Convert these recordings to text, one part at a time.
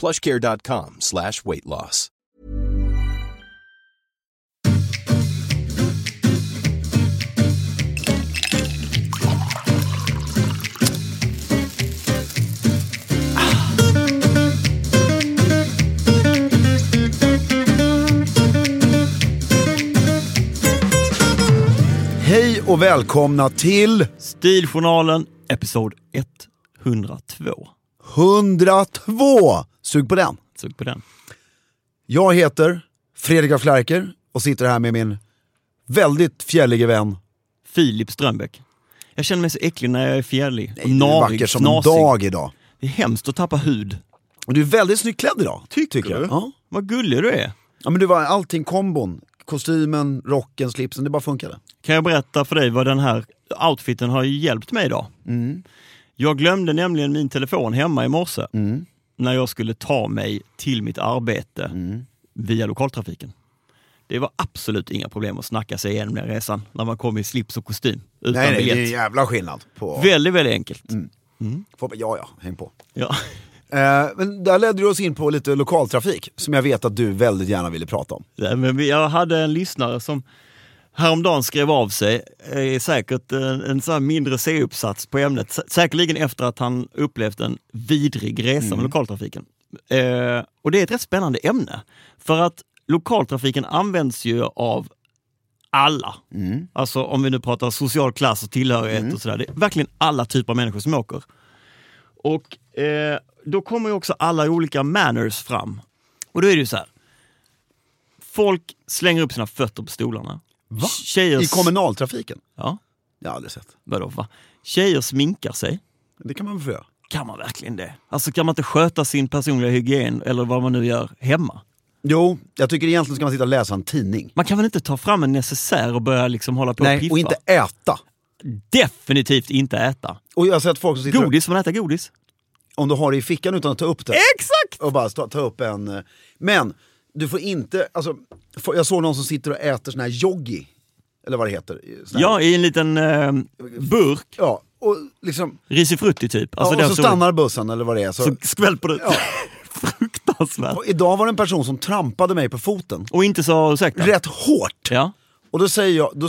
plushcare.com slash weight loss. Hej och välkomna till Stiljournalen, episod 102. 102! Sug på den. Sug på den. Jag heter Fredrik af Klerker och sitter här med min väldigt fjällige vän. Filip Strömbäck. Jag känner mig så äcklig när jag är fjällig. och du är narig, vacker som fnasig. en dag idag. Det är hemskt att tappa hud. Och du är väldigt snyggt klädd idag. Tycker jag. du? Ja. Vad gullig du är. ja men du var allting kombon. Kostymen, rocken, slipsen, det bara funkade. Kan jag berätta för dig vad den här outfiten har hjälpt mig idag? Mm. Jag glömde nämligen min telefon hemma i morse Mm. När jag skulle ta mig till mitt arbete Mm. via lokaltrafiken. Det var absolut inga problem att snacka sig igenom den resan när man kom i slips och kostym utan Nej, nej, det är en jävla skillnad. På... Väldigt, väldigt enkelt. Får- Ja, ja, häng på. Ja. Eh, men där ledde du oss in på lite lokaltrafik, som jag vet att du väldigt gärna ville prata om. Nej, men jag hade en lyssnare som häromdagen skrev av sig, eh, säkert en, en sån här mindre C-uppsats på ämnet, Sä- säkerligen efter att han upplevt en vidrig resa med lokaltrafiken. Eh, och det är ett rätt spännande ämne, för att lokaltrafiken används ju av alla. Alltså om vi nu pratar social klass och tillhörighet och sådär. Det är verkligen alla typer av människor som åker. Och eh, då kommer ju också alla olika manners fram. Och då är det ju så här. Folk slänger upp sina fötter på stolarna. Va? Tjejer, I kommunaltrafiken? ja, Jag har aldrig sett. vadå, va? Tjejer sminkar sig. Det kan man väl få göra. Kan man verkligen det? Alltså kan man inte sköta sin personliga hygien eller vad man nu gör hemma? Jo, jag tycker egentligen ska man sitta och läsa en tidning. Man kan väl inte ta fram en necessär och börja liksom hålla på och Nej, piffa? och inte äta. Definitivt inte äta. Och jag har sett folk som sitter Godis, man äter godis. om du har det i fickan utan att ta upp det. Exakt! Och bara ta, ta upp en... eh, Men, du får inte, alltså, jag såg någon som sitter och äter sån här joggi. Eller vad det heter. Ja, i en liten eh, burk. Ja, och liksom... Risifrutti typ. Alltså ja, och så som- stannar bussen eller vad det är. Så, Så skvälper det. Fruktansvärt. och idag var det en person som trampade mig på foten. Och inte sa ursäkta. Rätt hårt! Ja. Och då säger jag, då,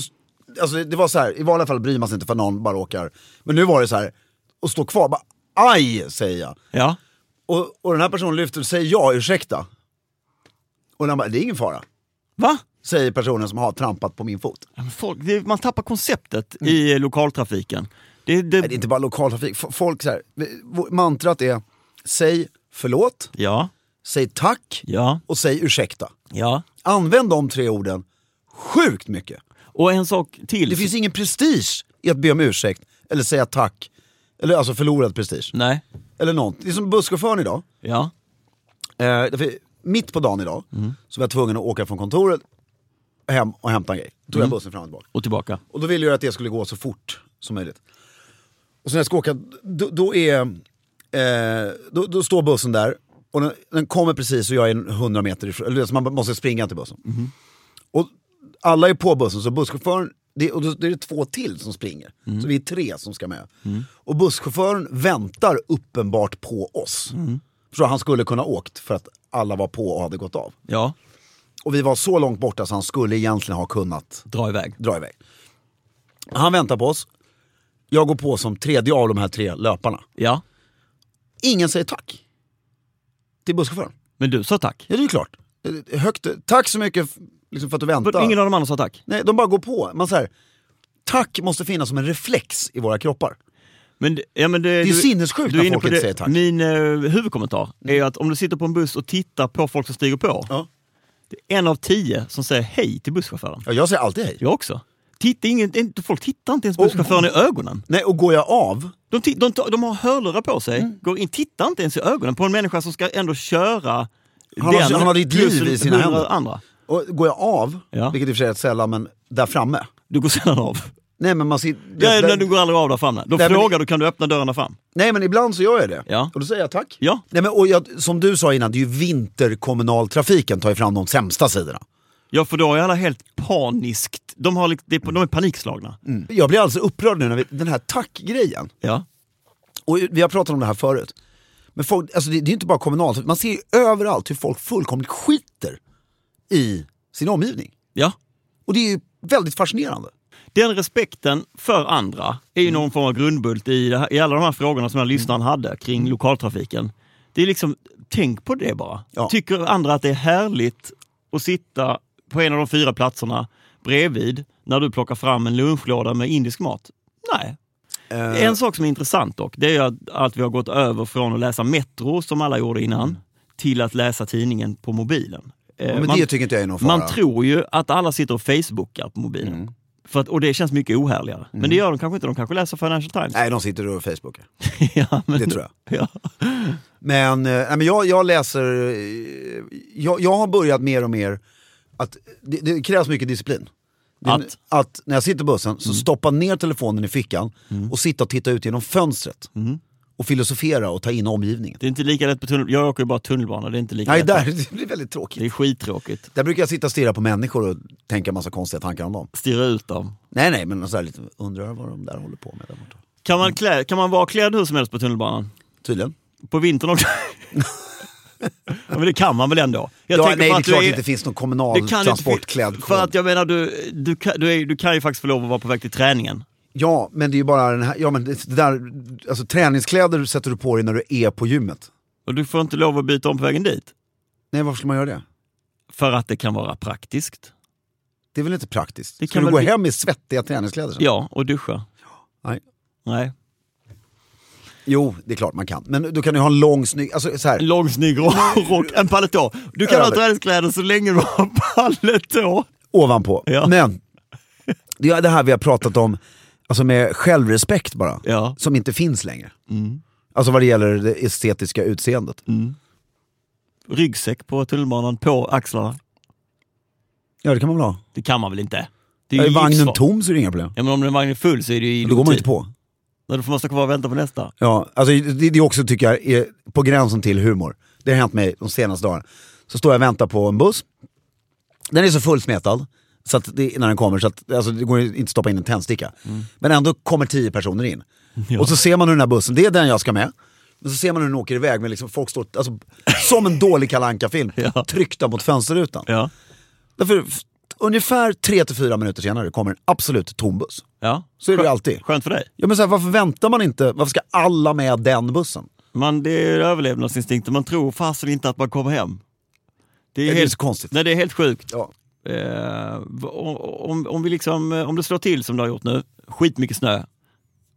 alltså det var så här, i vanliga fall bryr man sig inte för någon bara åker. Men nu var det så här, och stå kvar, bara aj säger jag. Ja. Och, och den här personen lyfter och säger ja, ursäkta. Och den bara, det är ingen fara. Va? Säger personen som har trampat på min fot. Men Folk, det, man tappar konceptet i lokaltrafiken. Det, det, Nej, det är inte bara lokaltrafik, folk så här, mantrat är, säg förlåt, Ja, säg tack ja, och säg ursäkta. ja. Använd de tre orden sjukt mycket. Och en sak till. Det finns ingen prestige i att be om ursäkt eller säga tack. Eller alltså förlorad prestige. Nej. Eller något. Det är som busschauffören idag. Ja. Eh, mitt på dagen idag så var jag tvungen att åka från kontoret hem och hämta en grej. Då tog jag bussen fram och tillbaka. Och tillbaka. Och då ville jag att det skulle gå så fort som möjligt. Och så när jag ska åka, då, då är... Eh, då, då står bussen där och den, den kommer precis och jag är 100 meter ifrån, eller så man måste springa till bussen. Och alla är på bussen så busschauffören, det, och då, är det två till som springer. Så vi är tre som ska med. Och busschauffören väntar uppenbart på oss. Så han skulle kunna åkt för att alla var på och hade gått av. Ja. Och vi var så långt borta så han skulle egentligen ha kunnat Dra iväg. dra iväg. Han väntar på oss. Jag går på som tredje av de här tre löparna. Ja. Ingen säger tack. Till busschauffören. Men du sa tack. Ja det är ju klart. Eh, Högt, tack så mycket liksom för att du väntar. ingen av de andra sa tack. Nej, de bara går på. Man så här, tack måste finnas som en reflex i våra kroppar. Men, det- ja, men det, är du- sinnessjukt du är när inne folk på inte det. säger tack. Min eh, huvudkommentar är ju att om du sitter på en buss och tittar på folk som stiger på. Ja. Det är en av tio som säger hej till busschauffören. Ja, jag säger alltid hej. Jag också. Titta, ingen, folk tittar inte ens busschauffören i ögonen. Nej, och går jag av, De, de, tar- de har hörlurar på sig, Mm. går in, tittar inte ens i ögonen på en människa som ska ändå köra Han har- han har ditt liv i sina 100 händer. andra. och går jag av, Ja. vilket i och för sig är sällan, men där framme. Du går sedan av. Nej men man ser, Ja, där- du går aldrig av där framme. Då Nej, frågar du, kan du öppna dörren där fram? Nej men ibland så gör jag det. Ja. Och då säger jag tack. Ja. Nej, men, och jag, som du sa innan, det är ju vinterkommunaltrafiken tar ju fram de sämsta sidorna. Ja, för då är alla helt paniskt, de, har, de är panikslagna. Jag blir alltså upprörd nu när vi, den här tackgrejen, Ja. och vi har pratat om det här förut. Men folk, alltså det, det är inte bara kommunalt, man ser ju överallt hur folk fullkomligt skiter i sin omgivning. ja. Och det är ju väldigt fascinerande. Den respekten för andra är ju någon form av grundbult i, här, i alla de här frågorna som den här lyssnaren hade kring lokaltrafiken. Det är liksom, tänk på det bara. Ja. Tycker andra att det är härligt att sitta på en av de fyra platserna bredvid när du plockar fram en lunchlåda med indisk mat? Nej. Eh, En sak som är intressant dock, det är att, vi har gått över från att läsa Metro, som alla gjorde innan, till att läsa tidningen på mobilen. Eh, men man- det tycker inte jag är någon fara. Mm. man tror ju att alla sitter och facebookar på mobilen. För att, och det känns mycket ohärligare. Men det gör de kanske inte, de kanske läser Financial Times. Nej, de sitter och facebookar. ja, men, Det tror jag. Ja. Men, eh, men jag, jag läser, eh, jag, jag har börjat mer och mer att det, det krävs mycket disciplin. Det, Att? att när jag sitter i bussen, så stoppa ner telefonen i fickan och sitta och titta ut genom fönstret. Och filosofera och ta in omgivningen. Det är inte lika lätt på tunnel... Jag åker ju bara tunnelbana, det är inte lika Nej, lätt. där, det blir väldigt tråkigt. Det är skittråkigt. Där brukar jag sitta och stirra på människor och tänka massa konstiga tankar om dem. Stirra ut dem. Nej, nej, men så här lite, undrar vad de där håller på med där borta. Kan man, klä, kan man vara klädd hur som helst på tunnelbanan? Tydligen. På vintern också? ja, men det kan man väl ändå? Jag ja, nej, det är klart det inte finns någon kommunal transportklädd För att jag menar, du, du, kan, du, är, du kan ju faktiskt få lov att vara på väg till träningen. Ja, men det är ju bara den här, ja men det där, alltså träningskläder sätter du på dig när du är på gymmet. Och du får inte lov att byta om på vägen dit. Nej, varför skulle man göra det? För att det kan vara praktiskt. Det är väl inte praktiskt? Det Ska kan du väl gå bli- hem i svettiga träningskläder sen? Ja, och duscha. Nej. Nej. Jo, det är klart man kan. Men då kan du ha en lång snygg, alltså så här. En lång snygg rock, en paletå. Du kan ha Över. träningskläder så länge du har paletå. ovanpå. Ja. Men, det är det här vi har pratat om, alltså med självrespekt bara, Ja. som inte finns längre. Alltså vad det gäller det estetiska utseendet. Ryggsäck på tunnelbanan, på axlarna. Ja det kan man väl ha. Det kan man väl inte? Det är Är ju vagnen livsfarligt. tom så är det inga problem. Ja men om den vagnen är full så är det ju Då går man idioti. inte på. Nej, Då får man stå kvar och vänta på nästa. Ja, alltså det, det också tycker jag är på gränsen till humor. Det har hänt mig de senaste dagarna. Så står jag och väntar på en buss. Den är så fullsmetad så att det, när den kommer så att alltså, det går inte att stoppa in en tändsticka. Men ändå kommer tio personer in. Och så ser man hur den här bussen, det är den jag ska med. Men så ser man hur den åker iväg med liksom, folk står alltså, som en dålig kalanka film Ja. tryckta mot fönsterrutan. Ja. Därför, ungefär 3-4 minuter senare kommer en absolut tom buss. ja. Så är det alltid. Skönt för dig. Ja, men så här, varför väntar man inte? Varför ska alla med den bussen? Man, det är överlevnadsinstinkten, man tror fasen inte att man kommer hem. Det är, Det är helt så konstigt. Nej, det är helt sjukt. Ja. Eh, om, om, vi liksom, eh, om det slår till som det har gjort nu, skitmycket snö,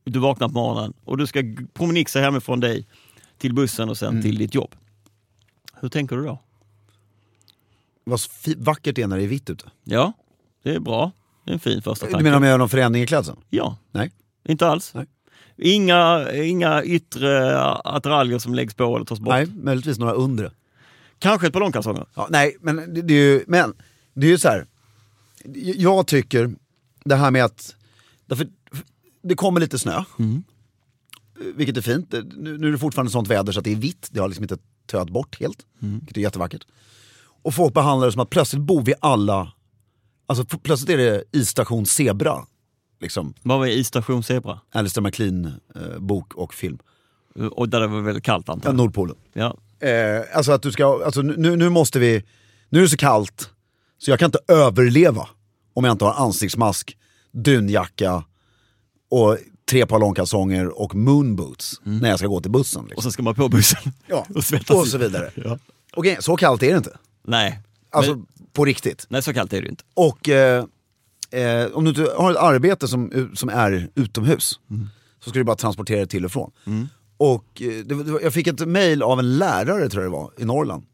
du vaknar på morgonen och du ska promenixa hemifrån dig till bussen och sen Mm. till ditt jobb. Hur tänker du då? Vad vackert det är när det är vitt ute. Ja, Det är bra. Det är en fin första Du tanke. menar om jag gör någon förändring i klädseln? Ja, Nej. inte alls. Nej. Inga, inga yttre attiraljer som läggs på eller tas bort. Nej, möjligtvis några undre. Kanske ett par långkalsonger. Ja, nej, men det, det är ju, men det är ju så här. Jag tycker det här med att, därför, det kommer lite snö. Vilket är fint. Nu, nu är det fortfarande sånt väder så att det är vitt. Det har liksom inte töat bort helt. Vilket är jättevackert. Och folk behandlar det som att plötsligt bor vi alla, alltså plötsligt är det isstation Zebra. Liksom, Vad var i station Zebra? Alistair MacLean eh, bok och film. Och där det var väldigt kallt antar Ja, jag. Nordpolen. Ja. Eh, alltså att du ska, alltså nu, nu måste vi, nu är det så kallt så jag kan inte överleva om jag inte har ansiktsmask, dunjacka och tre par långkalsonger och moonboots när jag ska gå till bussen. Och Liksom. sen ska man på bussen Ja, och svettas. och så vidare. Ja. Okej, så kallt är det inte. Nej. Alltså Men, på riktigt. nej, så kallt är det inte. Och eh, eh, om du inte har ett arbete som, som är utomhus så ska du bara transportera det till och från. Och eh, det, jag fick ett mail av en lärare tror jag det var, i Norrland.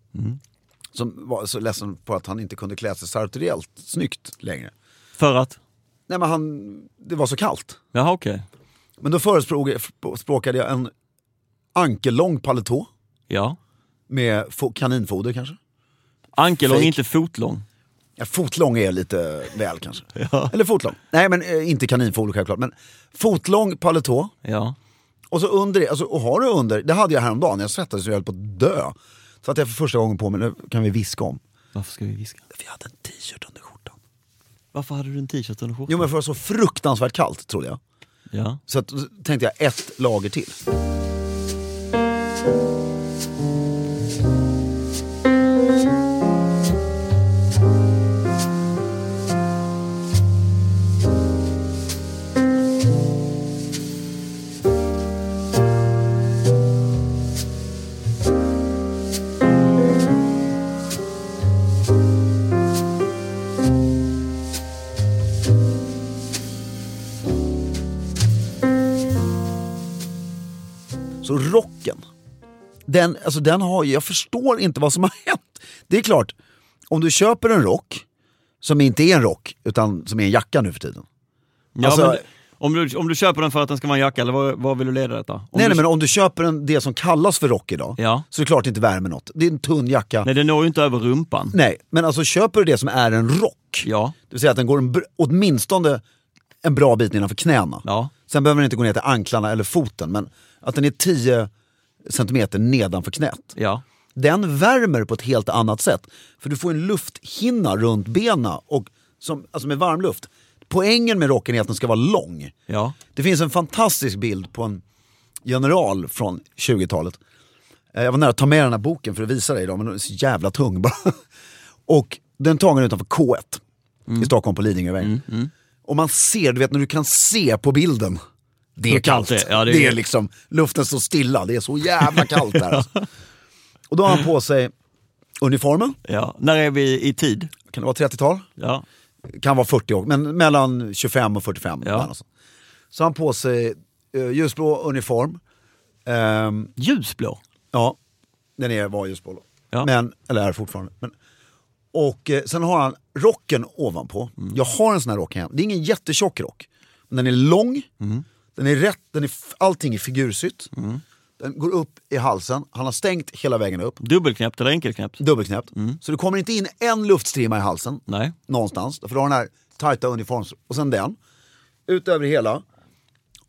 Som var så ledsen på att han inte kunde klä sig sartoriellt snyggt längre. För att? Nej men han, det var så kallt. Jaha okej. Men då förespråkade jag en ankellång paletå Ja. med fo- kaninfoder kanske. Ankelång, Fake. inte fotlång. Ja, fotlång är lite väl kanske. Ja. Eller fotlång. Nej men eh, inte kaninfoder självklart. Men fotlång paletå. Ja. Och så under det, alltså, och har du under, det hade jag häromdagen, jag svettades och jag höll på att dö. Så att jag för första gången på mig, nu kan vi viska om. Varför ska vi viska? Vi hade en t-shirt under skjortan. Varför hade du en t-shirt under skjortan? Jo men för det var så fruktansvärt kallt trodde jag. Ja. Så att, tänkte jag ett lager till. Så rocken, den, alltså den har, jag förstår inte vad som har hänt. Det är klart, om du köper en rock som inte är en rock, utan som är en jacka nu för tiden. ja Alltså- men, om, du, om du köper den för att den ska vara en jacka, eller vad, vad vill du leda detta? Om nej, nej men om du köper en, det som kallas för rock idag, Ja. så är det klart det inte värmer något. Det är en tunn jacka. Nej, det når ju inte över rumpan. Nej, men alltså köper du det som är en rock, Ja. det vill säga att den går en, åtminstone en bra bit nedanför knäna. Ja. Sen behöver den inte gå ner till anklarna eller foten, men att den är 10 centimeter nedanför knät. Ja. Den värmer på ett helt annat sätt. För du får en lufthinna runt benen, och som, alltså med varm luft. Poängen med rocken är att den ska vara lång. Ja. Det finns en fantastisk bild på en general från 20-talet. Eh, Jag var nära att ta med den här boken för att visa dig idag, men den är så jävla tung bara. Och den är tagen utanför K1 i Stockholm på Lidingövägen. Och man ser, du vet när du kan se på bilden, det är kallt det är. Ja, det det, är- är liksom, luften står stilla, det är så jävla kallt där. Alltså. Och då har han på sig uniformen, ja. När är vi i tid? kan det vara 30-tal? Ja. kan vara 40 år, men mellan 25 och 45. Ja. någonstans. Så har han på sig uh, ljusblå uniform. Ehm, Ljusblå? ja, den är, var ljusblå. Ja. Men, eller är fortfarande. Men, och eh, sen har han rocken ovanpå. Mm. Jag har en sån här rock hem. Det är ingen jättetjock rock. Men den är lång, Mm. Den är rätt, den är, allting är figursytt. Den går upp i halsen, han har stängt hela vägen upp. Dubbelknäppt eller enkelknäppt? Dubbelknäppt. Mm. Så det kommer inte in en luftstrimma i halsen Nej. någonstans. För du har den här tajta uniforms... Och sen den. Ut över hela.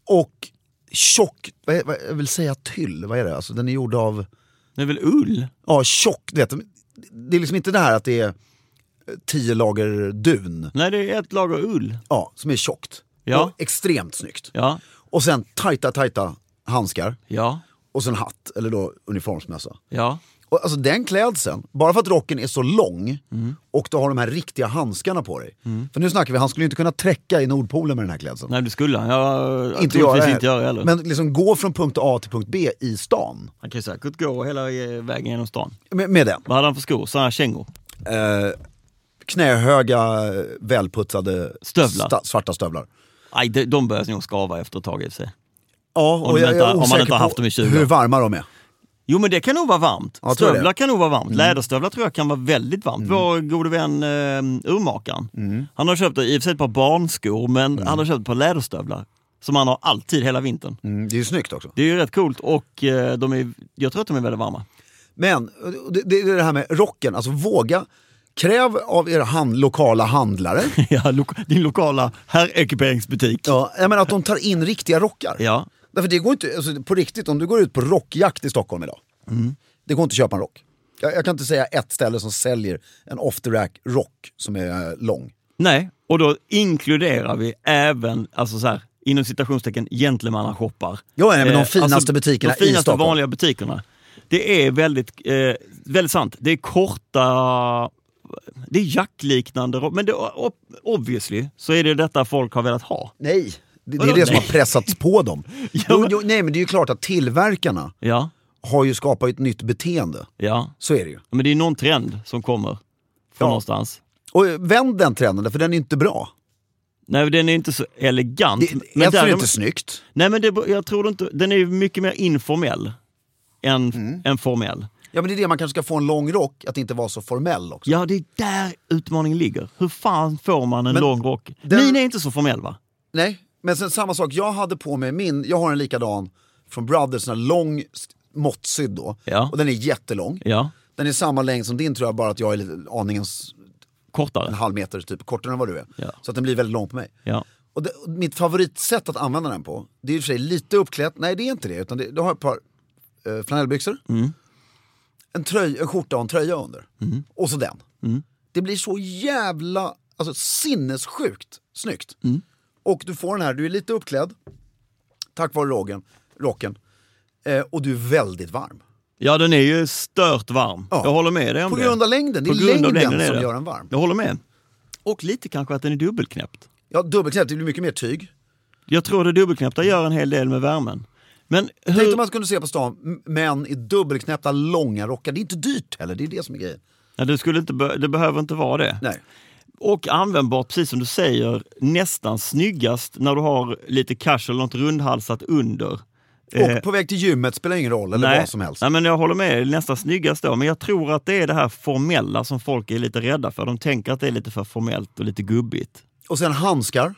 Och tjock, vad, vad, jag vill säga tyll, vad är det? Alltså den är gjord av, Det är väl ull? ja tjock, vet. Det är liksom inte det här att det är eh, tio lager dun. Nej, det är ett lager ull. Ja, som är tjockt. Ja. Och extremt snyggt. Ja. Och sen tajta, tajta handskar. Ja. Och sen hatt, eller då uniformsmössa. Ja. Och alltså den klädseln, bara för att rocken är så lång Mm. och du har de här riktiga handskarna på dig. För nu snackar vi, han skulle inte kunna träcka i Nordpolen med den här klädseln. Nej, det skulle han. Jag inte troligtvis göra inte göra heller. Men liksom gå från punkt A till punkt B i stan Han kan ju säkert gå hela eh, vägen genom stan. med, med den. Vad hade han för skor? Sådana här kängor? Eh, knähöga, välputsade Stövlar. sta- svarta stövlar. Nej, de, de börjar nog skava efter ett tag i sig. Ja, Om och man jag, inte- jag är om osäker inte har haft dem i 20 år. hur varma de är. Jo men det kan nog vara varmt. Ja. Mm. Stövlar kan nog vara varmt. Läderstövlar tror jag kan vara väldigt varmt. Vår gode vän eh, urmakaren, Mm. han har köpt i och för sig ett par barnskor men han har köpt ett par läderstövlar. Som han har alltid hela vintern. Mm, det är ju snyggt också. Det är ju rätt coolt och eh, de är, jag tror att de är väldigt varma. Men det, det är det här med rocken, alltså våga. Kräv av era hand, lokala handlare ja, lo din lokala herrekiperingsbutik. ja, jag menar att de tar in riktiga rockar. Ja. Därför det går inte, alltså, på riktigt, om du går ut på rockjakt i Stockholm idag. Det går inte att köpa en rock. Jag, jag kan inte säga ett ställe som säljer en off the rack rock som är eh, lång. Nej, och då inkluderar vi även, alltså så här, inom citationstecken, gentlemannashoppar. Ja, nej, men de Eh, finaste butikerna de i finaste Stockholm. vanliga butikerna. Det är väldigt, eh, väldigt sant. Det är korta, det är jackliknande, ro- men det, ob- obviously så är det detta folk har velat ha. Nej, det, det är det som nej? har pressats på dem. Ja, jo, jo, nej men det är ju klart att tillverkarna Ja, har ju skapat ett nytt beteende. ja. Så är det ju. Men det är någon trend som kommer från Ja. någonstans. Och eh, vänd den trenden, för den är inte bra. Nej, den är inte så elegant. Det, men så är däremot- inte snyggt. Nej men det, jag tror inte, den är mycket mer informell än, Mm. än formell. Ja men det är det man kanske ska få en lång rock, att inte vara så formell också. Ja, det är där utmaningen ligger. Hur fan får man en Men lång rock? den- Min är inte så formell va? Nej, men sen samma sak, jag hade på mig min, jag har en likadan från Brothers, en lång måttsydd då. Ja. Och den är jättelång. Ja, Den är samma längd som din tror jag, bara att jag är lite, aningens en kortare. halv meter typ kortare än vad du är. Ja. Så att den blir väldigt lång på mig. Ja. Och, det, mitt favoritsätt att använda den på, det är i och för sig lite uppklätt, nej det är inte det, utan det, då har jag ett par eh, flanellbyxor, Mm. En, tröj, en skjorta och en tröja under. Och så den. Mm. Det blir så jävla, alltså sinnessjukt snyggt. Mm. Och du får den här, du är lite uppklädd, tack vare rocken, rocken, eh, och du är väldigt varm. ja, den är ju stört varm. Ja. Jag håller med dig om På det. grund av längden, det är På längden, längden som gör den varm. Jag håller med. Och lite kanske att den är dubbelknäppt. Ja, dubbelknäppt, det blir mycket mer tyg. Jag tror det dubbelknäppta gör en hel del med värmen. Men Tänk hur... om man kunde se på stan, män i dubbelknäppta långa rockar. Det är inte dyrt heller, det är det som är grejen. Ja, det, skulle inte be... det behöver inte vara det. Nej. Och användbart, precis som du säger, nästan snyggast när du har lite casual, något rundhalsat under. Eh, Och på väg till gymmet spelar ingen roll, eller vad som helst. Nej, men jag håller med, nästan snyggast då. Men jag tror att det är det här formella som folk är lite rädda för. De tänker att det är lite för formellt och lite gubbigt. Och sen handskar.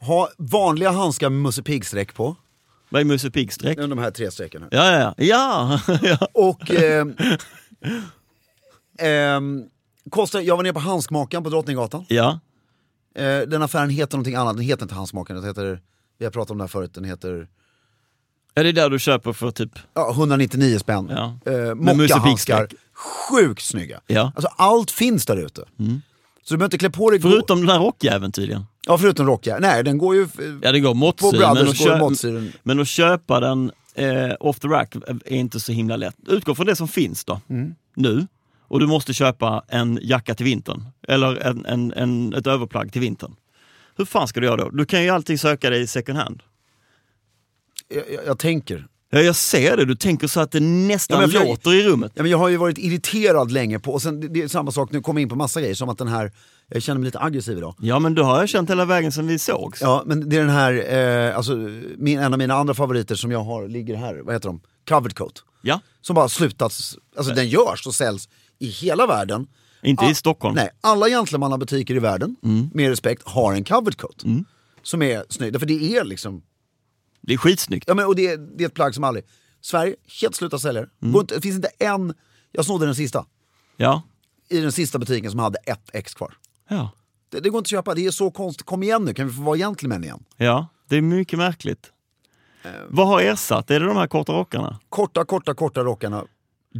Ha vanliga handskar med Musse Pigg-streck på. Vad är Musse Pigg-streck? De här tre strecken. här. Ja, ja, ja. ja. Och... ehm, ehm, kostar, jag var nere på Handskmakaren på Drottninggatan. ja. Eh, den affären heter någonting annat, den heter inte Handskmakaren. Den heter, vi har pratat om det här förut, den heter Ja, det är där du köper för typ... ja, 199 spänn. Ja. Eh, Mockahandskar, sjukt snygga. Ja. Mm. Alltså allt finns där ute. Så du behöver inte klä på dig... Förutom den här rockjäveln tydligen. Ja, förutom rockar. Nej, den går ju... Ja, det går På måttsyr, Brothers men, att går måttsyren. men att köpa den eh, off the rack är inte så himla lätt. Utgå från det som finns då, Mm. nu. Och du måste köpa en jacka till vintern, eller en, en, en, ett överplagg till vintern. Hur fan ska du göra då? Du kan ju alltid söka dig i second hand. Jag, jag, jag tänker. Ja, jag ser det. Du tänker så att det nästan Ja, låter i rummet. Ja, men jag har ju varit irriterad länge på, och sen, det, det är samma sak, nu kommer jag in på massa grejer, som att den här, jag känner mig lite aggressiv idag. Ja, men du har jag känt hela vägen sedan vi sågs. Ja, men det är den här, eh, alltså min, en av mina andra favoriter som jag har, ligger här, vad heter de? Covered coat. Ja. Som bara slutat, alltså den görs och säljs i hela världen. Inte i Stockholm. Nej, alla gentlemannabutiker i världen, med respekt, har en covered coat. Som är snygg, för det är liksom, Det är skitsnyggt. ja men och det, är- det är ett plagg som aldrig, Sverige, helt slutat sälja inte, det finns inte en, jag snodde den sista, Ja. i den sista butiken som hade ett ex kvar. Ja. Det, det går inte att köpa, det är så konstigt. Kom igen nu, kan vi få vara gentlemän igen? Ja, det är mycket märkligt. Eh. Vad har ersatt? Är det de här korta rockarna? Korta, korta, korta rockarna.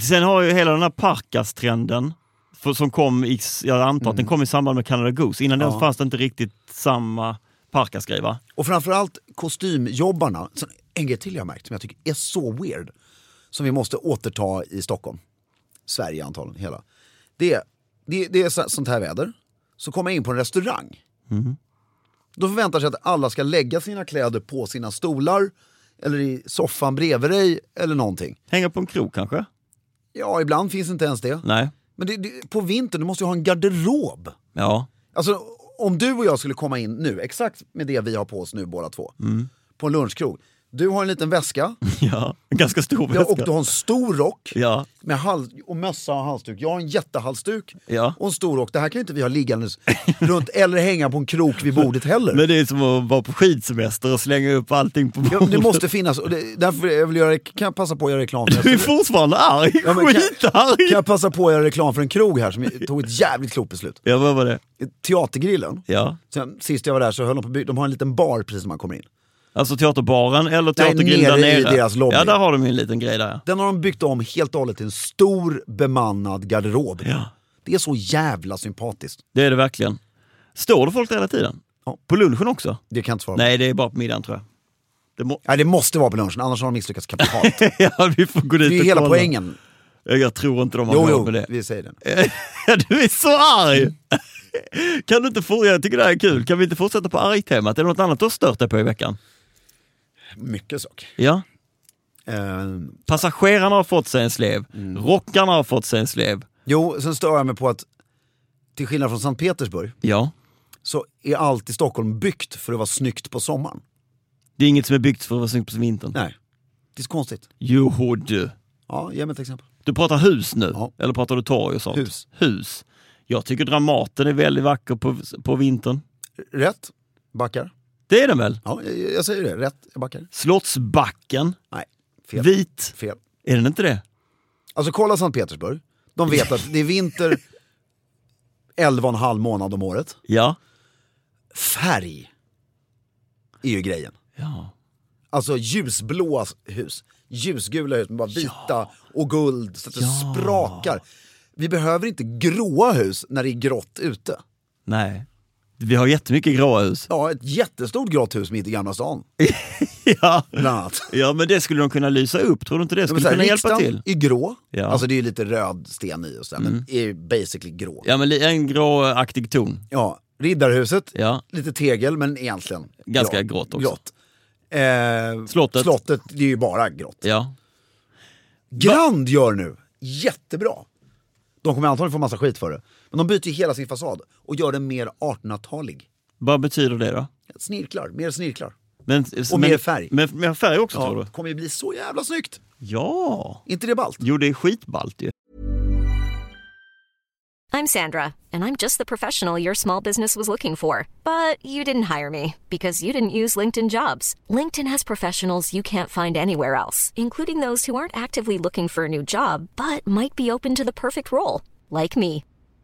Sen har ju hela den här parkas-trenden, för, som kom i, jag antar att den kom i samband med Canada Goose. Innan den Mm. Ja. fanns det inte riktigt samma parkas-grej va? Och framförallt kostymjobbarna. Så En grej till jag har märkt som jag tycker är så weird. Som vi måste återta i Stockholm. Sverige antagligen, hela. Det det, det är så- sånt här väder. Så kommer jag in på en restaurang. Då förväntar sig att alla ska lägga sina kläder på sina stolar. Eller i soffan bredvid dig eller någonting. Hänga på en krog kanske? Ja, ibland finns inte ens det. Nej. Men det, det, på vintern, du måste ju ha en garderob. Ja. Alltså om du och jag skulle komma in nu, exakt med det vi har på oss nu båda två, på en lunchkrog. Du har en liten väska Ja, en ganska stor ja, väska. och du har en stor rock Ja, med hals och mössa och halsduk. Jag har en jättehalsduk Ja. och en stor rock. Det här kan ju inte vi ha liggandes runt eller hänga på en krok vid bordet heller. men det är som att vara på skidsemester och slänga upp allting på bordet. Ja, det måste finnas, och det, därför jag vill göra, kan jag passa på att göra reklam för Du är fortfarande arg, Ja, men kan- skitarg! Kan jag passa på att göra reklam för en krog här som tog ett jävligt klokt beslut? Ja, vad var det? Teatergrillen. Ja. Sen, sist jag var där så höll de på att bygga, de har en liten bar precis när man kommer in. Alltså teaterbaren eller där nere nere? i deras lobby. Ja, där har de ju en liten grej där. ja. Den har de byggt om helt och hållet till en stor bemannad garderob. Ja. Det är så jävla sympatiskt. Det är det verkligen. Står det folk där hela tiden? Ja. På lunchen också? Det kan jag inte svara på. Nej, det är bara på middagen tror jag. Det, må... Nej, det måste vara på lunchen, annars har de misslyckats kapitalt. ja, vi får gå dit Det är ju hela kolla. poängen. Jag tror inte de har Jo, med det. vi säger det. du är så arg! kan du inte få... Jag tycker det här är kul. Kan vi inte fortsätta på argtemat? Är det något annat du har stört dig på i veckan? Mycket saker. Ja. Eh, Passagerarna har fått sig en slev. Mm. Rockarna har fått sig en slev. jo, sen stör jag mig på att till skillnad från Sankt Petersburg Ja. så är allt i Stockholm byggt för att vara snyggt på sommaren. Det är inget som är byggt för att vara snyggt på vintern. Nej, det är så konstigt. Jo du. Ja, ge mig ett exempel. Du pratar hus nu? Ja. Eller pratar du torg och sånt? Hus. Hus. Jag tycker Dramaten är väldigt vacker på, på vintern. Rätt, backar. Det är den väl? Ja, jag, jag säger det. Rätt, jag backar. Slottsbacken. Nej, fel. Vit. Fel. Är den inte det? Alltså kolla Sankt Petersburg. De vet att det är vinter 11 och en halv månad om året. Ja. Färg är ju grejen. Ja. Alltså ljusblåa hus, ljusgula hus med bara vita och guld så att det Ja. sprakar. Vi behöver inte gråa hus när det är grått ute. Nej. Vi har jättemycket gråa hus. Ja, ett jättestort grått hus mitt i Gamla stan, ja. bland annat. ja, men det skulle de kunna lysa upp. Tror du inte det skulle kunna hjälpa riksdagen till? är grå, Ja. Mm. alltså det är ju lite röd sten i och sådär, men är basically grå. Ja, men en gråaktig ton. Ja, Riddarhuset, Ja. lite tegel men egentligen Ganska grått också. Grått. Eh, Slottet. Slottet, det är ju bara grått. Ja. Grand gör nu, jättebra. De kommer antagligen få massa skit för det. Men de byter ju hela sin fasad och gör den mer 1800-talig. Vad betyder det då? Snirklar, mer snirklar. Men, Och men, mer färg. Men, mer färg också Ja, tror du? det kommer ju bli så jävla snyggt. Ja. inte det ballt? Jo, det är skitballt ju. I'm Sandra, and I'm just the professional your small business was looking for. But you didn't hire me because you didn't use LinkedIn jobs. LinkedIn has professionals you can't find anywhere else, including those who aren't actively looking for a new job but might be open to the perfect role, like me.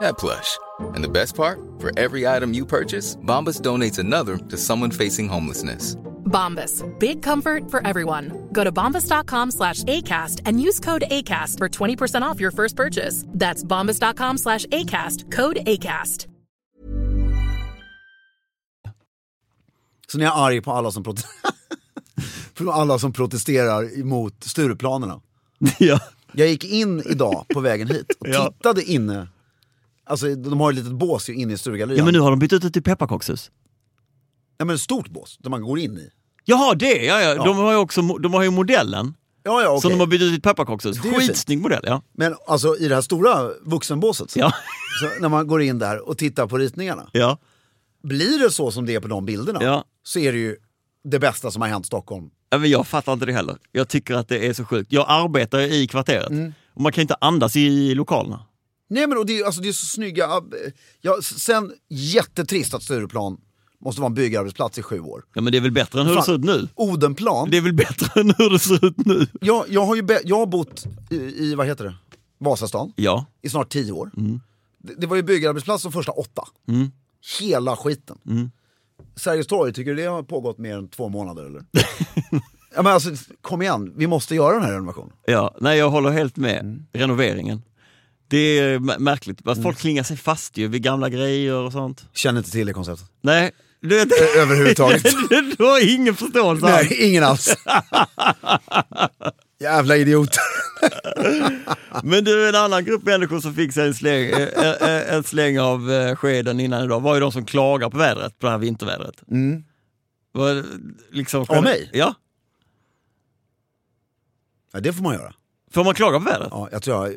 that plush. And the best part? For every item you purchase, Bombas donates another to someone facing homelessness. Bombas. Big comfort for everyone. Go to bombas.com slash ACAST and use code ACAST for 20% off your first purchase. That's bombas.com slash ACAST. Code ACAST. Så när jag är arg på alla som, prote- på alla som protesterar emot Stureplanerna. ja. Jag gick in idag på vägen hit och Ja. tittade inne. Alltså de har ett litet bås ju inne i Sturegallerian. ja, men nu har de bytt ut det till pepparkakshus. Ja, men ett stort bås där man går in i. Jaha, det! Ja, ja. De har ju också de har ju modellen. Ja, ja, okej. Som de har bytt ut till ett pepparkakshus. Skitsnygg modell, ja. Men alltså i det här stora vuxenbåset, Ja. så när man går in där och tittar på ritningarna. ja. Blir det så som det är på de bilderna Ja. så är det ju det bästa som har hänt Stockholm. Ja, men jag fattar inte det heller. Jag tycker att det är så sjukt. Jag arbetar i kvarteret Mm. och man kan inte andas i lokalerna. Nej men och det, är- alltså, det är så snygga, eh, ja, sen jättetrist att Stureplan måste vara en byggarbetsplats i sju år. Ja, men det är väl bättre än hur det Fan. ser ut nu? Odenplan, Det är väl bättre än hur det ser ut nu? jag, jag, har ju be, jag har bott i, i, vad heter det, Vasastan Ja. i snart tio år. Mm. Det, det var ju byggarbetsplats de första åtta. Hela skiten. Mm. Sergels torg, tycker du det har pågått mer än två månader eller? ja, men alltså, kom igen, vi måste göra den här renovationen. Ja, nej jag håller helt med. Mm. Renoveringen. Det är märkligt, att folk klingar sig fast ju vid gamla grejer och sånt. Känner inte till det konceptet. Nej, du, det, Överhuvudtaget. du har ingen förståelse alls. Nej, ingen alls. Jävla idioter. Men du, en annan grupp människor som fick sig en släng, en släng av eh, skeden innan idag var ju de som klagar på vädret, på det här vintervädret. Mm. Var det liksom, Av mig? Ja. Ja, det får man göra. Får man klaga på vädret? Ja, jag tror jag...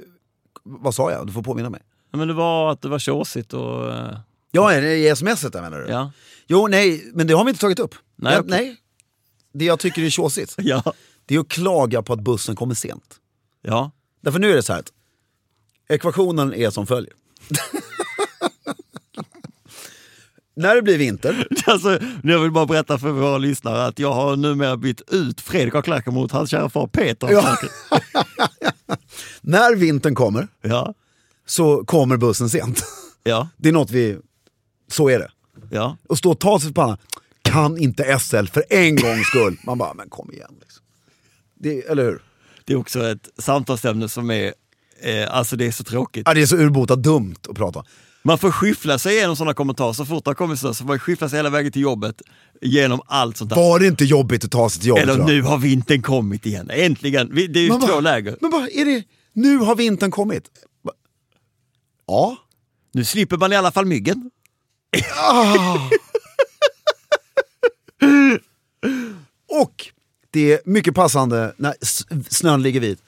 Vad sa jag? Du får påminna mig. Ja, Men det var att det var tjåsigt och... eh, Ja, i smset där menar du? Ja. Jo, nej, men det har vi inte tagit upp. Nej, jag, nej. Det jag tycker är tjåsigt, Ja. det är att klaga på att bussen kommer sent. Ja. Därför nu är det så här att ekvationen är som följer. När det blir vinter, Alltså, jag vill bara berätta för våra lyssnare att jag har numera bytt ut Fredrik af Klerker mot hans kära far Peter Ja. När vintern kommer Ja. så kommer bussen sent. Ja. Det är något vi, så är det. Ja. Och stå och ta sig för pannan, kan inte SL för en gångs skull. Man bara, men kom igen. Liksom. Det, eller hur? Det är också ett samtalsämne som är, eh, alltså det är så tråkigt. Ja, det är så urbota dumt att prata om. Man får skyffla sig igenom sådana kommentarer, så fort det har kommit så, så får man skyffla sig hela vägen till jobbet genom allt sånt där. Var det inte jobbigt att ta sig till jobbet Eller nu har vintern kommit igen, äntligen. Det är ju två läger. Men vad är det? Nu har vintern kommit. Ja. Nu slipper man i alla fall myggen. Och det är mycket passande när snön ligger vit.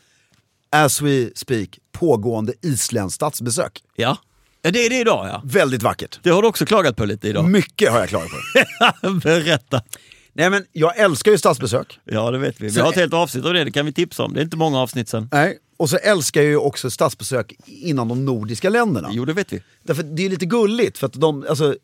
As we speak, pågående isländskt statsbesök. Ja. ja, det är det idag ja. Väldigt vackert. Det har du också klagat på lite idag. Mycket har jag klarat på. Berätta. Nej men jag älskar ju statsbesök. Ja, det vet vi. Vi har ett helt avsnitt av det, det kan vi tipsa om. Det är inte många avsnitt sen. Nej. Och så älskar jag ju också statsbesök inom de nordiska länderna. Jo, det vet vi. Därför det är lite gulligt, för att de, alltså,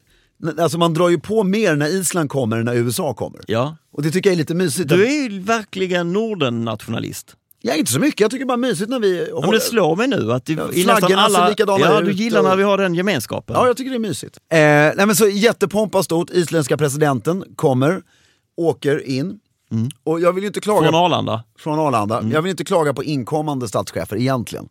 alltså man drar ju på mer när Island kommer än när USA kommer. Ja. Och det tycker jag är lite mysigt. Du är ju verkligen Norden-nationalist. Jag är inte så mycket, jag tycker bara mysigt när vi... Ja, men det slår mig nu att det, Ja, i nästan alla... likadana ja, du gillar och- när vi har den gemenskapen. Ja, jag tycker det är mysigt. Eh, nej men så jättepompa stort, isländska presidenten kommer, åker in. Och jag vill inte klaga... Mm. Från Arlanda. Mm. Från Arlanda. Jag vill inte klaga på inkommande statschefer egentligen.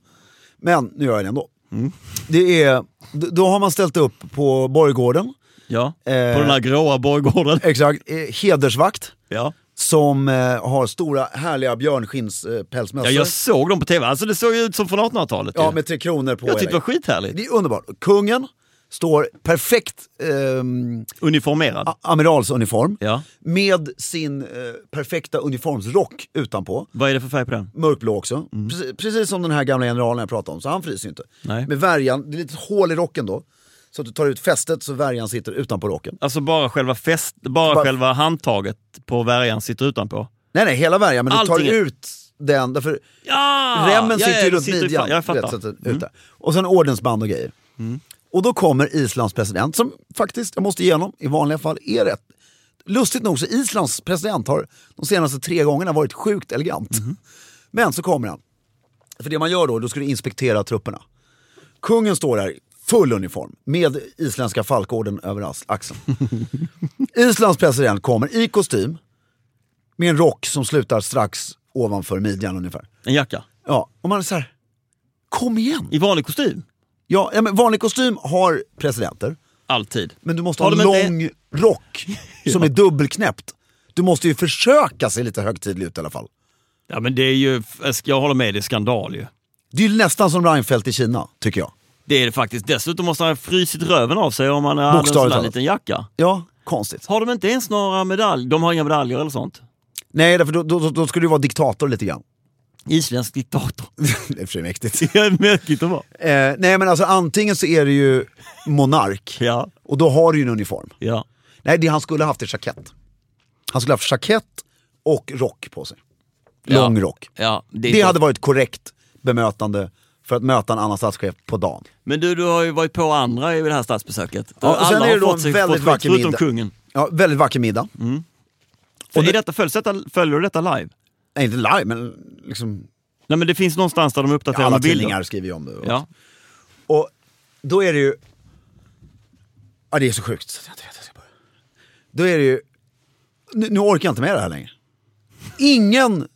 Men nu gör jag det ändå. Mm. Det är, då har man ställt upp på borggården, Ja, Eh. på den här gråa borggården. exakt, eh, hedersvakt. Ja. Som eh, har stora härliga björnskinns-pälsmössor. ja, jag såg dem på tv. Alltså det såg ju ut som från 1800-talet. ja, ju. med tre kronor på. jag tyckte det var skithärligt. det är underbart. Kungen står perfekt ehm, Uniformerad. a- amiralsuniform Ja. med sin eh, perfekta uniformsrock utanpå. Vad är det för färg på den? Mörkblå också. Precis, precis som den här gamla generalen jag pratade om, så han fryser ju inte. Nej. Med värjan, det är lite hål i rocken då. Så att du tar ut fästet så värjan sitter utanpå rocken. Alltså bara själva fäst, bara, Bara- själva handtaget på värjan sitter utanpå. Nej nej, hela värjan, men du tar Allting ut den, därför Ja! remmen ja, sitter ju runt midjan. Jag vet, fattar. ut där. Och sen ordensband och grejer. Och då kommer Islands president, som faktiskt, jag måste ge honom, i vanliga fall är rätt. Lustigt nog så Islands president har de senaste tre gångerna varit sjukt elegant. Men så kommer han. För det man gör då, då ska du inspektera trupperna. Kungen står där full uniform med isländska falkorden över axeln. Islands president kommer i kostym med en rock som slutar strax ovanför midjan ungefär. En jacka. Ja, och man är så här, kom igen! I vanlig kostym. Ja, ja men vanlig kostym har presidenter, Alltid. men du måste ha en lång rock som är dubbelknäppt. Du måste ju försöka se lite högtidlig ut i alla fall. Ja men det är ju, jag håller med, det är skandal ju. Det är ju nästan som Reinfeldt i Kina, tycker jag. Det är det faktiskt. Dessutom måste han ha frusit röven av sig om han hade en sån där liten jacka. Ja, konstigt. Har de inte ens några medaljer? De har inga medaljer eller sånt? Nej, därför då, då, då skulle du vara diktator lite grann. Isländsk diktator. det är för mäktigt. Är märkligt att vara. Eh, nej men alltså antingen så är det ju monark, Ja, och då har du ju en uniform. ja. Nej, det han skulle ha haft är jackett. Han skulle ha haft jackett och rock på sig. Ja. Lång rock. ja det, är Det hade varit korrekt bemötande för att möta en annan statschef på dagen. Men du, du har ju varit på andra i det här statsbesöket. Ja, och Alla sen är har det då fått en sig- väldigt vacker middag. kungen. Ja, väldigt vacker middag. För Och är det- detta, följer du detta live? Nej, inte live, men liksom, Nej men det finns någonstans där de uppdaterar alla med bilder. tidningar skriver ju om det. Ja. Och då är det ju... Ja, det är så sjukt. så att jag inte vet hur jag ska börja. Då är det ju... Nu, nu orkar jag inte med det här längre. Ingen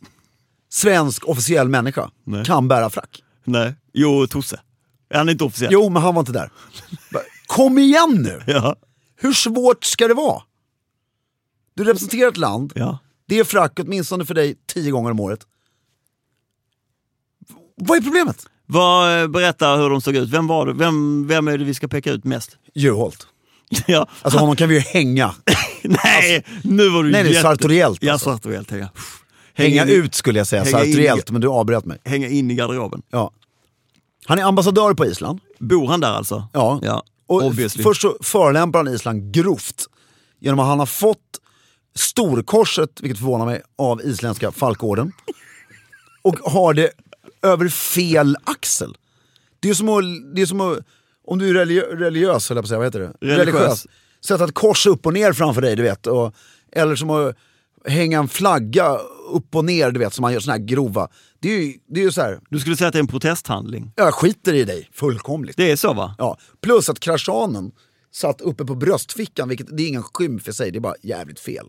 svensk officiell människa Nej. kan bära frack. Nej. Jo, Tosse. Är han inte officiell? Jo, men han var inte där. Kom igen nu! Ja. Hur svårt ska det vara? Du representerar ett land, ja. Det är frack åtminstone för dig tio gånger om året. Vad är problemet? Vad, eh, berätta hur de såg ut. Vem, var det? Vem, vem är det vi ska peka ut mest? Juholt. ja. Alltså honom kan vi ju hänga. nej, nu var du Nej, jätte- sartoriellt Ja, alltså. sartoriellt. Hänga. Hänga in- ut skulle jag säga, hänga sartoriellt, men du avbröt mig. Hänga in i garderoben. Ja. Han är ambassadör på Island. Bor han där alltså? Ja. ja. Och Obviously. först så förolämpar han Island grovt genom att han har fått storkorset, vilket förvånar mig, av isländska Falkorden. Och har det över fel axel. Det är som att, det är som att om du är religi- religiös, eller på att säga, vad heter det? Religiös. Sätta ett kors upp och ner framför dig, du vet. Och, eller som att hänga en flagga upp och ner, du vet, som man gör såna här grova. Det är ju, det är ju så här, Du skulle säga att det är en protesthandling? jag skiter i dig fullkomligt. Det är så va? Ja, plus att kraschanen satt uppe på bröstfickan, vilket det är ingen skymf i sig, det är bara jävligt fel.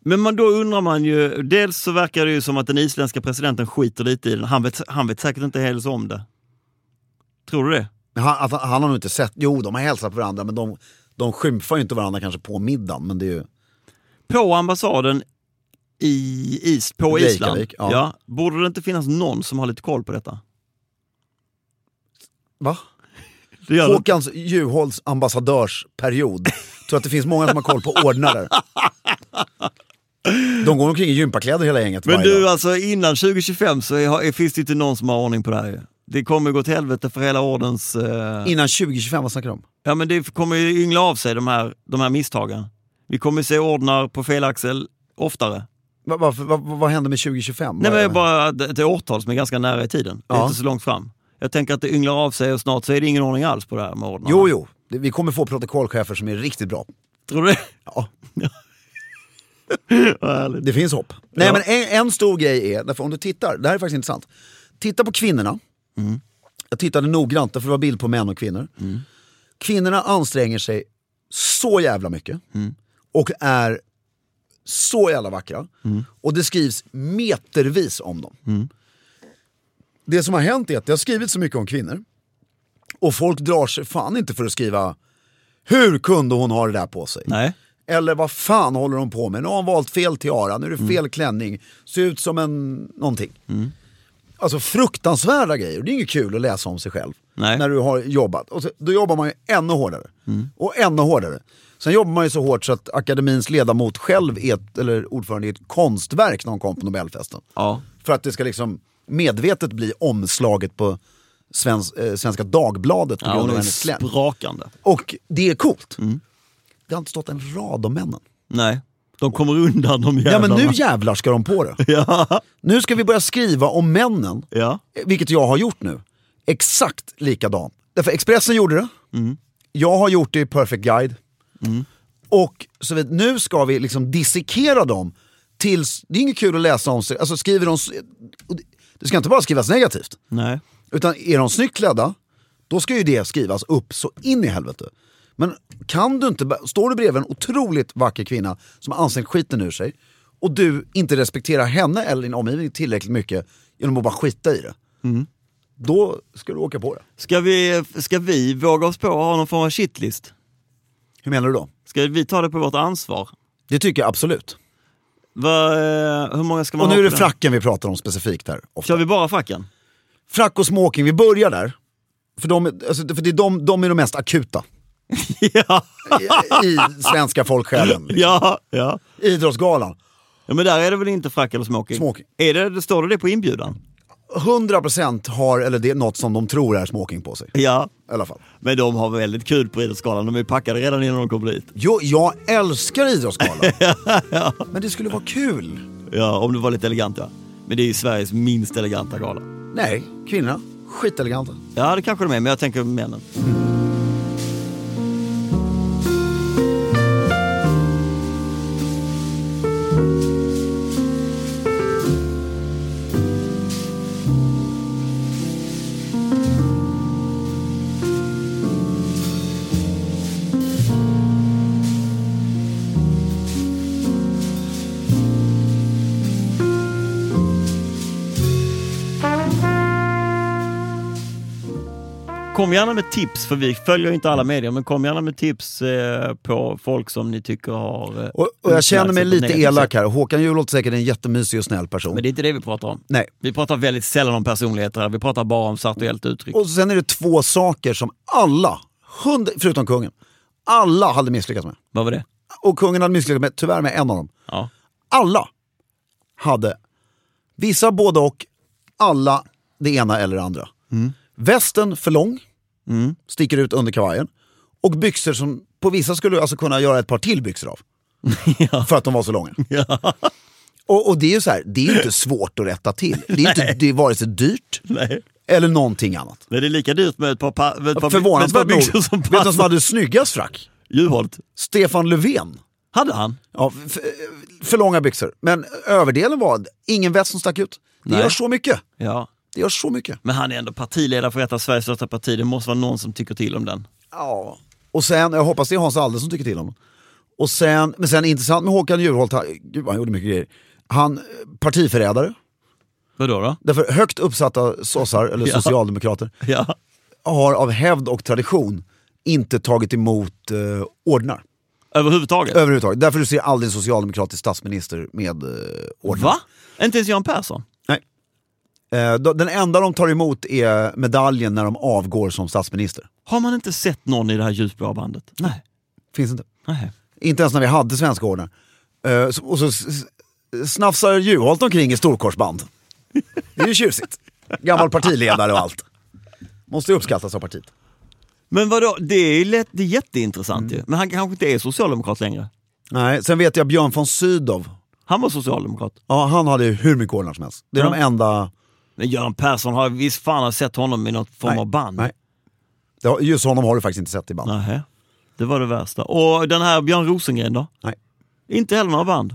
Men man, då undrar man ju, dels så verkar det ju som att den isländska presidenten skiter lite i den. Han vet, han vet säkert inte heller om det. Tror du det? Han, att, han har nog inte sett, jo de har hälsat på varandra men de, de skymfar ju inte varandra kanske på middagen. Men det är ju, På ambassaden i is, på Island, Reykjavik, ja. borde det inte finnas någon som har lite koll på detta? va? Det. Håkans Juholts ambassadörsperiod. Tror att det finns många som har koll på ordnare. De går omkring i gympakläder hela gänget Men du, dag. alltså innan 2025 så är, finns det inte någon som har ordning på det här. Det kommer gå till helvete för hela ordens... Eh... Innan 2025, vad snackar du om? Ja men det kommer ju yngla av sig de här, de här misstagen. Vi kommer se ordnar på fel axel oftare. Va, va, va, vad händer med 2025? Nej Vad men det är bara ett årtal som är ganska nära i tiden. Det är inte så långt fram. Jag tänker att det ynglar av sig och snart så är det ingen ordning alls på det här med ordnarna. Jo, jo. Vi kommer få protokollchefer som är riktigt bra. Tror du det? Ja. Det finns hopp. Nej Ja. men en, en stor grej är, därför om du tittar, det här är faktiskt intressant. Titta på kvinnorna. Jag tittade noggrant, för det var bild på män och kvinnor. Kvinnorna anstränger sig så jävla mycket. Och är så jävla vackra. Och det skrivs metervis om dem. Det som har hänt är att det har skrivits så mycket om kvinnor. Och folk drar sig fan inte för att skriva Hur kunde hon ha det där på sig? Nej. Eller vad fan håller de på med? Nu har hon valt fel tiara, nu är det fel klänning, ser ut som en någonting. Alltså fruktansvärda grejer, det är inget kul att läsa om sig själv. Nej. När du har jobbat. Och så, då jobbar man ju ännu hårdare. Och ännu hårdare. Sen jobbar man ju så hårt så att akademins ledamot själv är ett, eller ordförande i ett konstverk när hon kom på Nobelfesten. Ja. För att det ska liksom medvetet bli omslaget på Svens, eh, Svenska Dagbladet på Ja, grund av hennes kläm. sprakande. Och det är coolt. Det har inte stått en rad om männen. Nej. De kommer undan de Ja jävlarna. men nu jävlar ska de på det. Ja. Nu ska vi börja skriva om männen, Ja. vilket jag har gjort nu. Exakt likadant. Därför Expressen gjorde det, jag har gjort det i Perfect Guide. Och så vid, nu ska vi liksom dissekera dem tills, det är inget kul att läsa om sig, alltså skriver de, det ska inte bara skrivas negativt. Nej. Utan är de snyggt klädda, då ska ju det skrivas upp så in i helvete. Men kan du inte, står du bredvid en otroligt vacker kvinna som har ansträngt skiten ur sig och du inte respekterar henne eller din omgivning tillräckligt mycket genom att bara skita i det. Då ska du åka på det. Ska vi, ska vi våga oss på att ha någon form av shitlist? Hur menar du då? Ska vi ta det på vårt ansvar? Det tycker jag absolut. Va, eh, hur många ska man Och nu är det fracken vi pratar om specifikt här. Ofta. Kör vi bara fracken? Frack och smoking, vi börjar där. För, de, alltså, för det är de, de är de mest akuta ja. i, i svenska folksjälen. Liksom. ja, ja. Idrottsgalan. Ja men där är det väl inte frack eller smoking? Smoking. Är det, står det det på inbjudan? 100% har, eller det är något som de tror är smoking på sig. Ja. I alla fall. Men de har väldigt kul på Idrottsgalan, de är packade redan innan de kommer dit. Jo, jag älskar Idrottsgalan. Men det skulle vara kul. Ja, om det var lite elegant ja. Men det är ju Sveriges minst eleganta gala. Nej, kvinnorna, skiteleganta. Ja det kanske de är, men jag tänker männen. Kom gärna med tips, för vi följer inte alla medier, men kom gärna med tips eh, på folk som ni tycker har... Eh, Och, och jag känner mig lite elak här. Håkan Juholt är säkert en jättemysig och snäll person. Men det är inte det vi pratar om. Nej. Vi pratar väldigt sällan om personligheter här. Vi pratar bara om sartuellt uttryck. Och sen är det två saker som alla, hund, förutom kungen, alla hade misslyckats med. Vad var det? Och kungen hade misslyckats med, tyvärr med en av dem. Ja. Alla hade, vissa både och, alla det ena eller det andra. Västen för lång, sticker ut under kavajen. Och byxor som på vissa skulle du alltså kunna göra ett par till byxor av. För att de var så långa. Och, och det är ju så här, det är inte svårt att rätta till. Det är, inte, det är vare sig dyrt Nej. eller någonting annat. Nej, det är lika dyrt med ett par, pa- med ett par, med ett par Förvånansvärt byxor som vet du vem som passar. hade snyggast frack? Juholt. Stefan Löfven. Hade han? Ja, f- för långa byxor. Men överdelen var ingen väst som stack ut. Det Nej. gör så mycket. Ja. Det gör så mycket. Men han är ändå partiledare för ett av Sveriges största partier. Det måste vara någon som tycker till om den. Ja. Och sen, jag hoppas det är Hans Alde som tycker till honom. Och sen, men sen intressant med Håkan Juholt, han- gud han gjorde mycket grejer. Han, eh, partiförrädare. Vadå då? Därför högt uppsatta sossar, eller Ja. socialdemokrater, Ja. har av hävd och tradition inte tagit emot eh, ordnar. Överhuvudtaget? Överhuvudtaget. Därför du ser aldrig en socialdemokratisk statsminister med eh, ordnar. Va? Inte ens Göran Persson? Eh, den enda de tar emot är medaljen när de avgår som statsminister. Har man inte sett någon i det här ljusblåa bandet? Nej. Finns inte. Nej. Inte ens när vi hade svenska ordnar. Eh, och så snafsar Juholt omkring i storkorsband. Det är ju tjusigt. Gammal partiledare och allt. Måste uppskattas av partiet. Men vadå, det är, lätt, det är jätteintressant ju. Men han kanske inte är socialdemokrat längre. Nej, sen vet jag Björn von Sydow. Han var socialdemokrat. Ja, han hade ju hur mycket ordnar som helst. Det är Ja. de enda... Men Göran Persson har visst fan har sett honom i något form Nej, av band. nej. Just honom har du faktiskt inte sett i band. Nähä. Det var det värsta. Och den här Björn Rosengren då? Nej. Inte heller några band.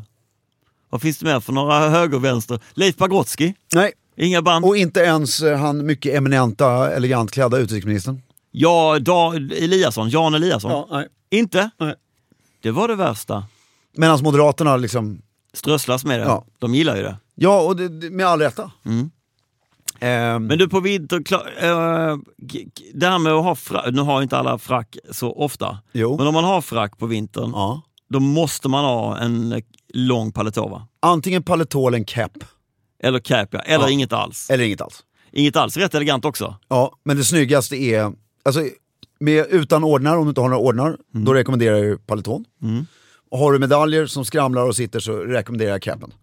Vad finns det mer för några höger och vänster? Leif Pagrotsky? Nej. Inga band? Och inte ens eh, han mycket eminenta, elegant klädda utrikesministern. Ja, da, Eliasson, Jan Eliasson? nej. Inte? Nej. Det var det värsta. Medan Moderaterna liksom, Strösslas med det. Ja. De gillar ju det. ja och det, med all rätta. Mm. Ehm, Men du på vinter, äh, det här med att ha frack, nu har inte alla frack så ofta, Jo. men om man har frack på vintern, ja. då måste man ha en eh, lång paletova. Antingen paletå eller en cap, Eller cap, ja. eller Ja. inget alls. eller inget alls. Inget alls, rätt elegant också. Ja, men det snyggaste är, alltså, med, utan ordnar, om du inte har några ordnar, då rekommenderar jag paletån. Och har du medaljer som skramlar och sitter så rekommenderar jag capen.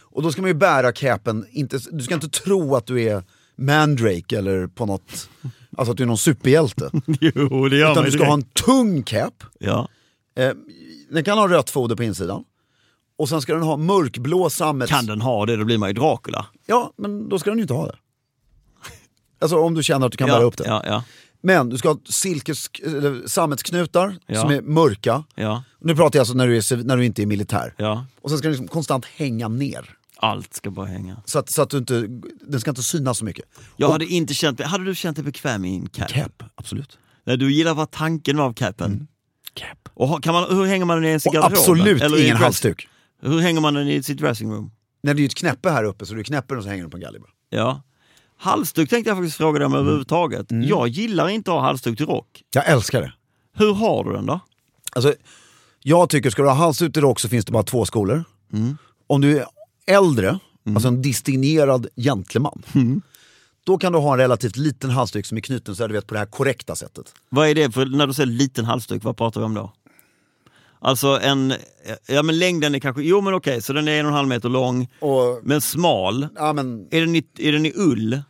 Och då ska man ju bära capen, inte, du ska inte tro att du är Mandrake eller på något, alltså att du är någon superhjälte. jo, det gör Utan du ska ha en tung cap, Ja. eh, den kan ha rött foder på insidan. Och sen ska den ha mörkblå sammets... Kan den ha det, då blir man ju Dracula. Ja, men då ska den ju inte ha det. Alltså om du känner att du kan ja, bära upp det. Ja, ja, Men du ska ha silkes, eller sammetsknutar Ja. som är mörka. ja, Nu pratar jag alltså när du, är, när du inte är militär. ja. Och sen ska den liksom konstant hänga ner. Allt ska bara hänga. Så att, så att du inte, den ska inte synas så mycket. Jag Och- hade inte känt hade du känt dig bekväm i en cap? Cap, absolut. Nej, du gillar vad tanken var av capen. Cap. Och kan man, hur hänger man den i sin garderob? absolut Eller ingen halsduk. Hur hänger man den i sitt dressing room? När det är ju ett knäppe här uppe så du knäpper den och så hänger den på en galge bara. Ja. Halsduk tänkte jag faktiskt fråga dig Mm. om överhuvudtaget. Jag gillar inte att ha halsduk till rock. Jag älskar det. Hur har du den då? Alltså, jag tycker, ska du ha halsduk till rock så finns det bara två skolor. Om du är äldre, alltså en distingerad gentleman, då kan du ha en relativt liten halsduk som är knuten så här, du vet, på det här korrekta sättet. Vad är det för, när du säger liten halsduk, vad pratar vi om då? Alltså en, ja men längden är kanske, jo men okej, så den är en och en halv meter lång, Och, men smal. ja, men, Är den i, är den i ull?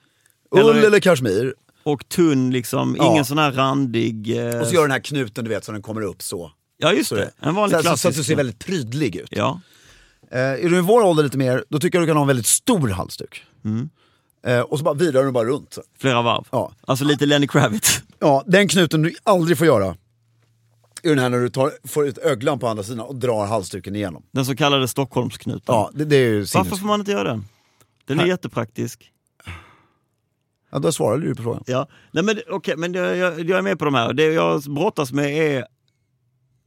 Ull Eller- eller, kashmir, Och tunn liksom, Ja. ingen sån här randig... Eh, och så gör den här knuten du vet så den kommer upp så. ja just så det, en vanlig så, klassisk. så att du ser väldigt prydlig ut. Ja. Eh, är du i vår ålder lite mer, då tycker jag du kan ha en väldigt stor halsduk. Eh, och så bara virar du bara runt. Så. Flera varv. Ja. Alltså lite Lenny Kravitz. Ja, den knuten du aldrig får göra, är den här när du tar, får ut öglan på andra sidan och drar halsduken igenom. Den så kallade Stockholmsknuten. Ja, det, det är ju Varför får man inte göra den? Den är Nej. jättepraktisk. Ja, då svarade du på frågan. Ja. Nej, men okej, men jag, jag, jag är med på de här. Det jag brottas med är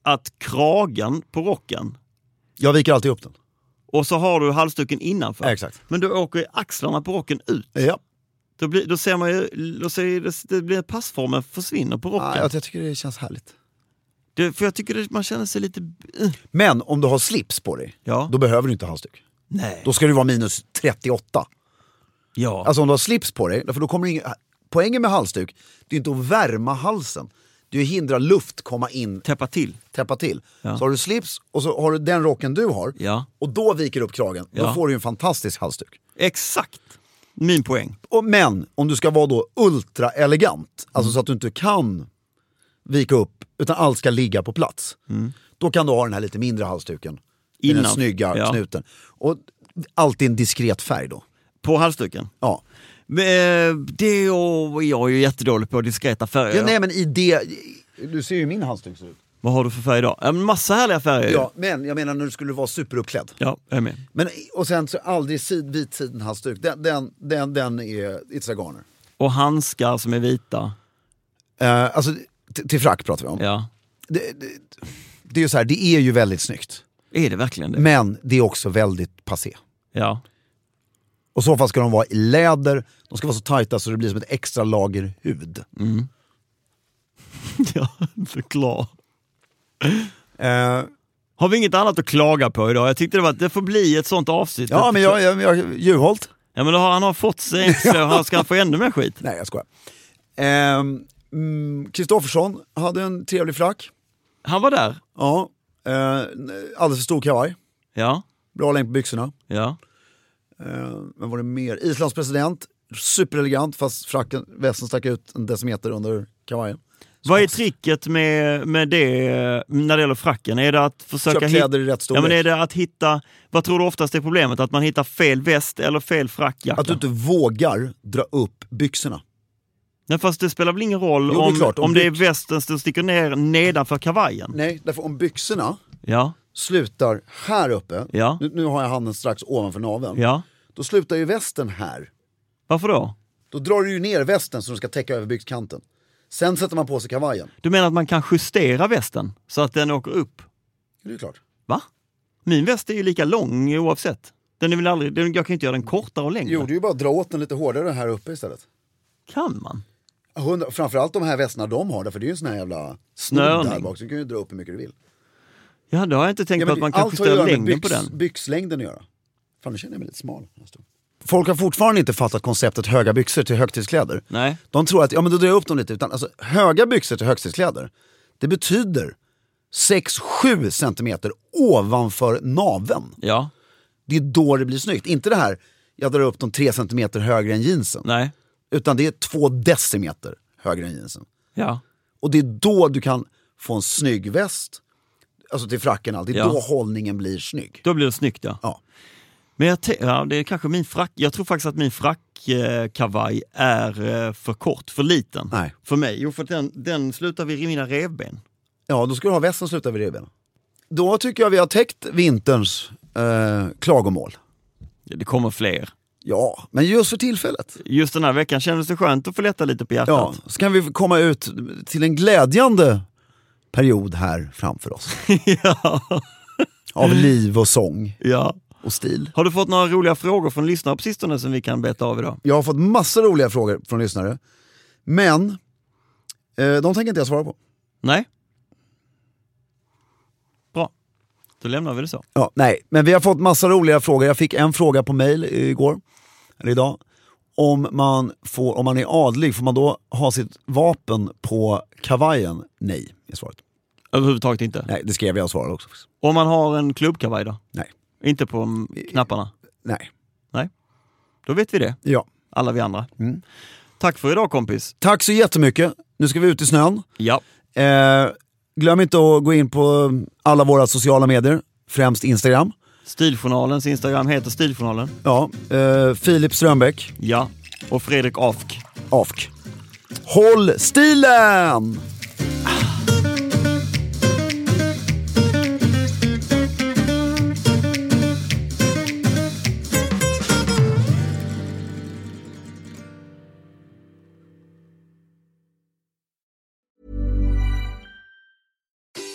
att kragen på rocken Jag viker alltid upp den. och så har du halsduken innanför. Ja, exakt. Men då åker axlarna på rocken ut. Ja. Då, blir, då ser man ju, då ser det, det blir passformen försvinner på rocken. Ah, jag, jag tycker det känns härligt. det, för jag tycker det, man känner sig lite... Uh. Men om du har slips på dig, Ja. då behöver du inte halsduk. Nej. Då ska det vara minus 38. Ja. Alltså om du har slips på dig, för då kommer ingen, poängen med halsduk, det är inte att värma halsen. Det är att hindra luft komma in, Täppa till. täppa till. Ja. Så har du slips och så har du den rocken du har, Ja. och då viker upp kragen. Då får du en fantastisk halsduk. Exakt. Min poäng. Och, men om du ska vara då ultra elegant, alltså Mm. så att du inte kan vika upp, utan allt ska ligga på plats. Då kan du ha den här lite mindre halsduken. Med den Mm. Innan. snygga knuten. Och alltid en diskret färg då. På halsduken. Ja. Men, eh, det och jag är ju jättedålig på diskreta färger. Ja, nej men i det, du ser ju hur min halsduk ser ut. Vad har du för färg? Ja, men massa härliga färger. Ja, men jag menar när du skulle vara superuppklädd. ja, jag är med. Men, och sen så aldrig sid, vit sidenhalsduk, den, den, den, den är, it's a garner. Och handskar som är vita. Eh, alltså t- till frack pratar vi om. Ja. Det, det, det är ju så här, det är ju väldigt snyggt. Är det verkligen det? Men det är också väldigt passé. Ja. Och så fall ska de vara i läder, de ska vara så tajta så det blir som ett extra lager hud. ja, förklar. Eh, Har vi inget annat att klaga på idag? Jag tyckte det var att det får bli ett sånt avsnitt. ja men jag, jag, jag Juholt? Ja men då har, han har fått sig, så han ska få ännu mer skit. Nej jag skojar. Ehm, mm, Kristoffersson hade en trevlig frack. Han var där. Ja, eh, alldeles för stor kavaj. Ja, Bra längd på byxorna. ja. Eh, men var det mer? Islands president, superelegant fast fracken, västen stack ut en decimeter under kavajen. Vad är tricket med, med det när det gäller fracken? Är det att försöka Köp kläder i rätt storlek. Ja, men är det att hitta, vad tror du oftast är problemet? Att man hittar fel väst eller fel frackjacka? Att du inte vågar dra upp byxorna. Nej, fast det spelar väl ingen roll Jo, det om, klart, om om det är västen som sticker ner nedanför kavajen? Nej, därför om byxorna Ja, slutar här uppe, Ja. nu, nu har jag handen strax ovanför naveln, ja. då slutar ju västen här. Varför då? Då drar du ju ner västen så den ska täcka över byxkanten. Sen sätter man på sig kavajen. Du menar att man kan justera västen så att den åker upp? Det är klart. Va? Min väst är ju lika lång oavsett. Den är väl aldrig, den, jag kan ju inte göra den kortare och längre. Jo, det är ju bara att dra åt den lite hårdare här uppe istället. Kan man? Framförallt de här västarna de har, för det är ju en sån här jävla snodd där bak, så du kan ju dra upp hur mycket du vill. Ja, det har jag inte tänkt Ja, på att man kan justera längden byx, på den. byxlängden att göra. Fan, nu känner jag mig lite smal. Folk har fortfarande inte fattat konceptet höga byxor till högtidskläder. Nej. De tror att, ja men då drar jag upp dem lite. Utan, alltså, höga byxor till högtidskläder, det betyder 6-7 centimeter ovanför naveln. Ja, Det är då det blir snyggt. Inte det här, jag drar upp dem 3 centimeter högre än jeansen. nej, Utan det är 2 decimeter högre än jeansen. ja. Och det är då du kan få en snygg väst, alltså till fracken allt. Det är Ja. då hållningen blir snygg. Då blir det snyggt ja. Ja. Men jag, ja, det är kanske min frack, jag tror faktiskt att min frackkavaj är eh, för kort, för liten. Nej. För mig. Jo, för den, den slutar vid mina revben. Ja, då ska du ha västen sluta vid revbenen. Då tycker jag vi har täckt vinterns eh, klagomål. Det kommer fler. Ja, men just för tillfället. Just den här veckan kändes det skönt att få lätta lite på hjärtat. Ja, så kan vi komma ut till en glädjande period här framför oss. ja. Av liv och sång ja. och stil. Har du fått några roliga frågor från lyssnare på sistone som vi kan beta av idag? Jag har fått massa roliga frågor från lyssnare. Men eh, de tänker inte jag svara på. Nej? Bra. Då lämnar vi det så. Ja, nej, men vi har fått massa roliga frågor. Jag fick en fråga på mail igår, eller idag. Om man, får, om man är adlig, får man då ha sitt vapen på kavajen? Nej, är svaret. Överhuvudtaget inte. Nej, det skrev jag och svarade också. Om man har en klubbkavaj då? Nej. Inte på knapparna? Nej. Nej. Då vet vi det, Ja. alla vi andra. Mm. Tack för idag kompis. Tack så jättemycket. Nu ska vi ut i snön. Ja. Eh, glöm inte att gå in på alla våra sociala medier, främst Instagram. Stiljournalens Instagram heter Stiljournalen. Ja, eh, Filip Strömbäck, Ja. Och Fredrik Afk. AFK. Håll stilen!